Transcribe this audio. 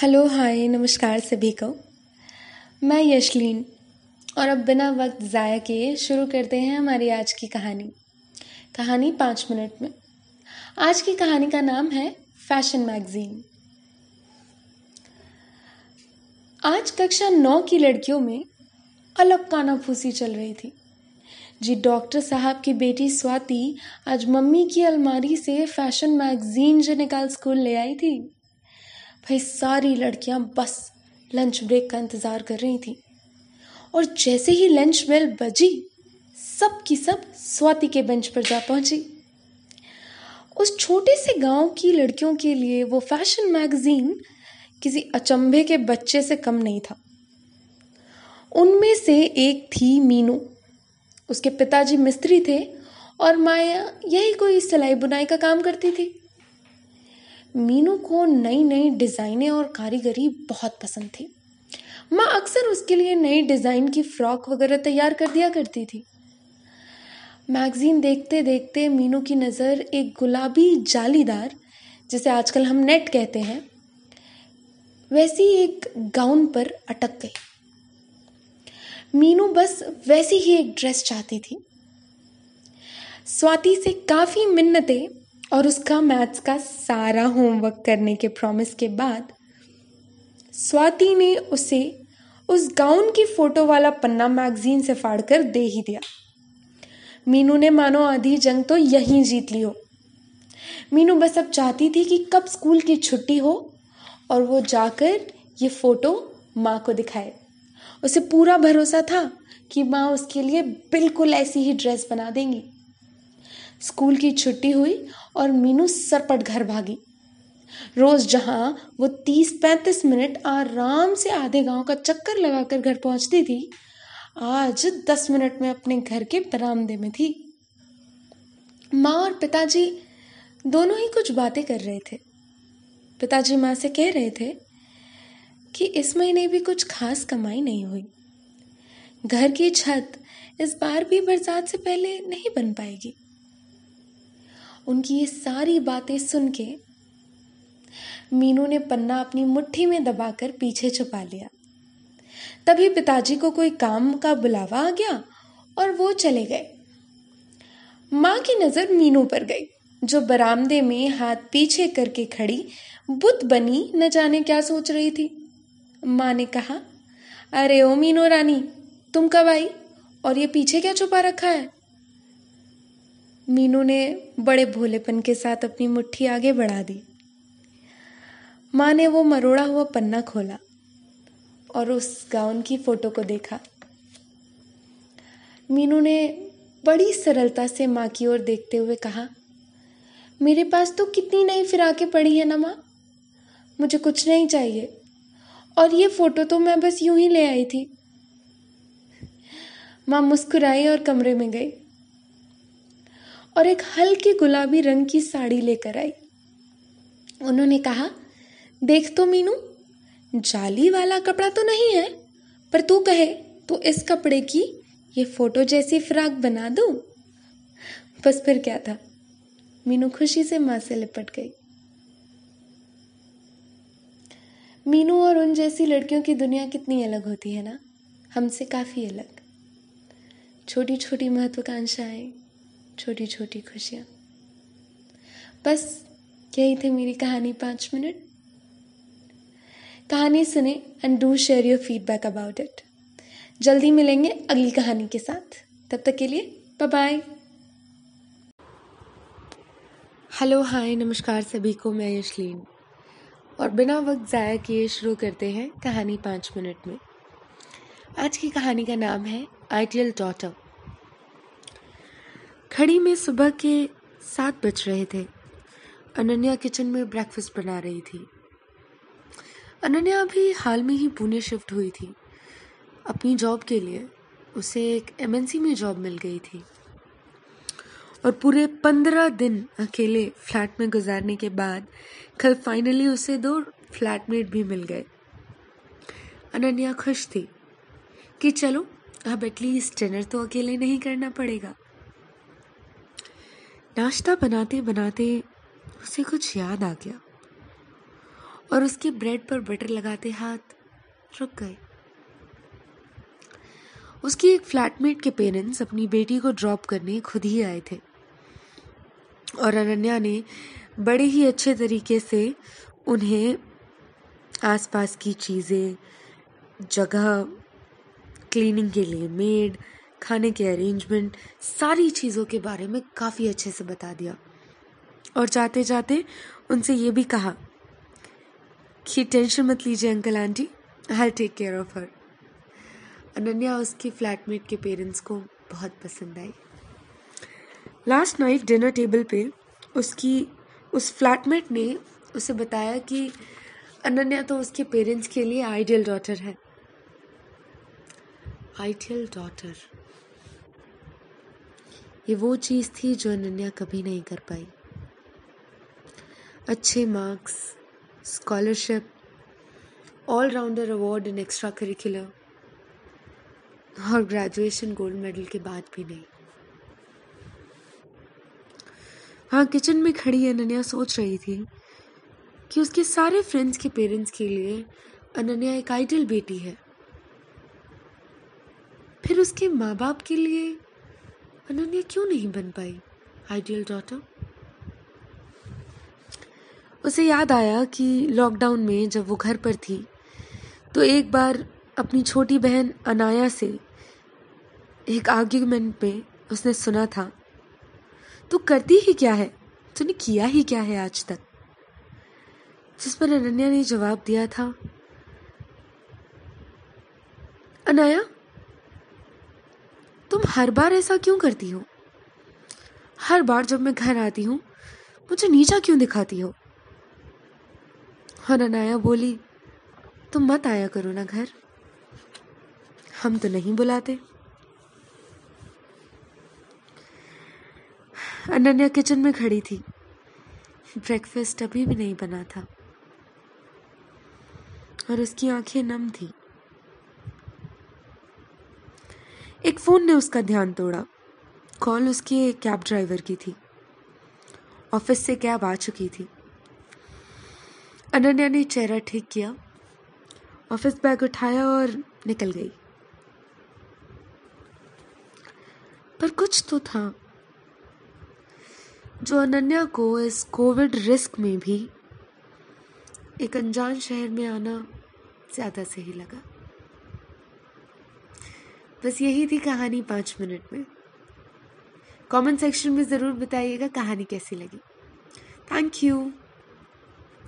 Hello, हाय, नमस्कार सभी को। मैं यशलीन, और अब बिना वक्त ज़ाया किए शुरू करते हैं हमारी आज की कहानी। कहानी पाँच मिनट में। आज की कहानी का नाम है फ़ैशन मैगजीन। आज कक्षा नौ की लड़कियों में अलग कानाफूसी चल रही थी। जी डॉक्टर साहब की बेटी स्वाति आज मम्मी की अलमारी से फ़ैशन मैगजीन जो निकाल स्कूल ले आई थी भाई, सारी लड़कियाँ बस लंच ब्रेक का इंतज़ार कर रही थी। और जैसे ही लंच बेल बजी सब की सब स्वाति के बेंच पर जा पहुँची। उस छोटे से गाँव की लड़कियों के लिए वो फ़ैशन मैगजीन किसी अचंभे के बच्चे से कम नहीं था। उनमें से एक थी मीनू। उसके पिताजी मिस्त्री थे और माया यही कोई सिलाई बुनाई का काम करती थी। मीनू को नई नई डिज़ाइनें और कारीगरी बहुत पसंद थी। माँ अक्सर उसके लिए नई डिज़ाइन की फ्रॉक वगैरह तैयार कर दिया करती थी। मैगज़ीन देखते देखते मीनू की नज़र एक गुलाबी जालीदार, जिसे आजकल हम नेट कहते हैं, वैसी एक गाउन पर अटक गई। मीनू बस वैसी ही एक ड्रेस चाहती थी। स्वाति से काफ़ी मिन्नतें और उसका मैथ्स का सारा होमवर्क करने के प्रॉमिस के बाद, स्वाति ने उसे उस गाउन की फ़ोटो वाला पन्ना मैगजीन से फाड़ कर दे ही दिया। मीनू ने मानो आधी जंग तो यहीं जीत ली हो। मीनू बस अब चाहती थी कि कब स्कूल की छुट्टी हो और वो जाकर ये फ़ोटो माँ को दिखाए। उसे पूरा भरोसा था कि माँ उसके लिए बिल्कुल ऐसी ही ड्रेस बना देंगी। स्कूल की छुट्टी हुई और मीनू सरपट घर भागी। रोज जहाँ वो तीस पैंतीस मिनट आराम से आधे गाँव का चक्कर लगाकर घर पहुँचती थी, आज दस मिनट में अपने घर के बरामदे में थी। माँ और पिताजी दोनों ही कुछ बातें कर रहे थे। पिताजी माँ से कह रहे थे कि इस महीने भी कुछ खास कमाई नहीं हुई। घर की छत इस बार भी बरसात से पहले नहीं बन पाएगी। उनकी ये सारी बातें सुन के मीनू ने पन्ना अपनी मुट्ठी में दबाकर पीछे छुपा लिया। तभी पिताजी को कोई काम का बुलावा आ गया और वो चले गए। माँ की नज़र मीनू पर गई, जो बरामदे में हाथ पीछे करके खड़ी बुत बनी न जाने क्या सोच रही थी। माँ ने कहा, अरे ओ मीनू रानी, तुम कब आई और ये पीछे क्या छुपा रखा है? मीनू ने बड़े भोलेपन के साथ अपनी मुट्ठी आगे बढ़ा दी। माँ ने वो मरोड़ा हुआ पन्ना खोला और उस गाउन की फ़ोटो को देखा। मीनू ने बड़ी सरलता से माँ की ओर देखते हुए कहा, मेरे पास तो कितनी नई फिराकें पड़ी है ना माँ। मुझे कुछ नहीं चाहिए। और ये फ़ोटो तो मैं बस यूँ ही ले आई थी। माँ मुस्कुराई और कमरे में गई। और एक हल्की गुलाबी रंग की साड़ी लेकर आई। उन्होंने कहा, देख तो मीनू, जाली वाला कपड़ा तो नहीं है, पर तू कहे तो इस कपड़े की ये फ़ोटो जैसी फ्रॉक बना दो? बस फिर क्या था, मीनू खुशी से माँ से लिपट गई। मीनू और उन जैसी लड़कियों की दुनिया कितनी अलग होती है ना? हमसे काफ़ी अलग। छोटी छोटी महत्वाकांक्षाएँ छोटी छोटी खुशियाँ। बस, यही थी मेरी कहानी पाँच मिनट। कहानी सुने and do share your feedback about it जल्दी मिलेंगे अगली कहानी के साथ। तब तक के लिए बाय बाय हेलो हाय नमस्कार सभी को, मैं यशलीन। और बिना वक्त ज़ाया किए शुरू करते हैं कहानी पाँच मिनट में। आज की कहानी का नाम है आइडियल डॉटर। खड़ी में सुबह के सात बज रहे थे। अनन्या किचन में ब्रेकफास्ट बना रही थी। अनन्या अभी हाल में ही पुणे शिफ्ट हुई थी। अपनी जॉब के लिए उसे एक एमएनसी में जॉब मिल गई थी। और पूरे पंद्रह दिन अकेले फ्लैट में गुजारने के बाद कल फाइनली उसे दो फ्लैटमेट भी मिल गए। अनन्या खुश थी कि चलो, अब एटलीस्ट डिनर तो अकेले नहीं करना पड़ेगा। नाश्ता बनाते बनाते उसे कुछ याद आ गया। और उसके ब्रेड पर बटर लगाते हाथ रुक गए। उसकी एक फ्लैटमेट के पेरेंट्स अपनी बेटी को ड्रॉप करने खुद ही आए थे। और अनन्या ने बड़े ही अच्छे तरीके से उन्हें आसपास की चीज़ें, जगह, क्लीनिंग के लिए मेड खाने के अरेंजमेंट सारी चीज़ों के बारे में काफ़ी अच्छे से बता दिया। और जाते जाते उनसे ये भी कहा कि, टेंशन मत लीजिए uncle aunty I take care of her Ananya उसकी फ्लैटमेट के पेरेंट्स को बहुत पसंद आई। लास्ट नाइट डिनर टेबल पे उसकी, उस फ्लैटमेट ने उसे बताया कि अनन्या तो उसके पेरेंट्स के लिए आइडियल डॉटर है। आइडियल डॉटर ये वो चीज़ थी जो अनन्या कभी नहीं कर पाई। अच्छे marks scholarship allrounder award in extracurricular और ग्रेजुएशन गोल्ड मेडल के बाद भी नहीं। हाँ किचन में खड़ी अनन्या सोच रही थी कि उसके सारे फ्रेंड्स के पेरेंट्स के लिए अनन्या एक आइडल बेटी है। फिर उसके माँ बाप के लिए अनन्या क्यों नहीं बन पाई आइडियल डॉटर उसे याद आया कि लॉकडाउन में जब वो घर पर थी तो एक बार अपनी छोटी बहन अनाया से एक आर्ग्यूमेंट पे उसने सुना था, तू करती ही क्या है? तूने किया ही क्या है आज तक? जिस पर अनन्या ने जवाब दिया था, अनाया तुम हर बार ऐसा क्यों करती हो? हर बार जब मैं घर आती हूँ, मुझे नीचा क्यों दिखाती हो? और अनाया बोली, तुम मत आया करो ना घर। हम तो नहीं बुलाते। अनन्या किचन में खड़ी थी। ब्रेकफास्ट अभी भी नहीं बना था। और उसकी आँखें नम थी। एक फ़ोन ने उसका ध्यान तोड़ा। कॉल उसके कैब ड्राइवर की थी। ऑफ़िस से कैब आ चुकी थी। अनन्या ने चेहरा ठीक किया, ऑफ़िस बैग उठाया और निकल गई। पर कुछ तो था जो अनन्या को इस कोविड रिस्क में भी एक अनजान शहर में आना ज़्यादा सही लगा। बस यही थी कहानी पाँच मिनट में। कमेंट सेक्शन में ज़रूर बताइएगा कहानी कैसी लगी। Thank you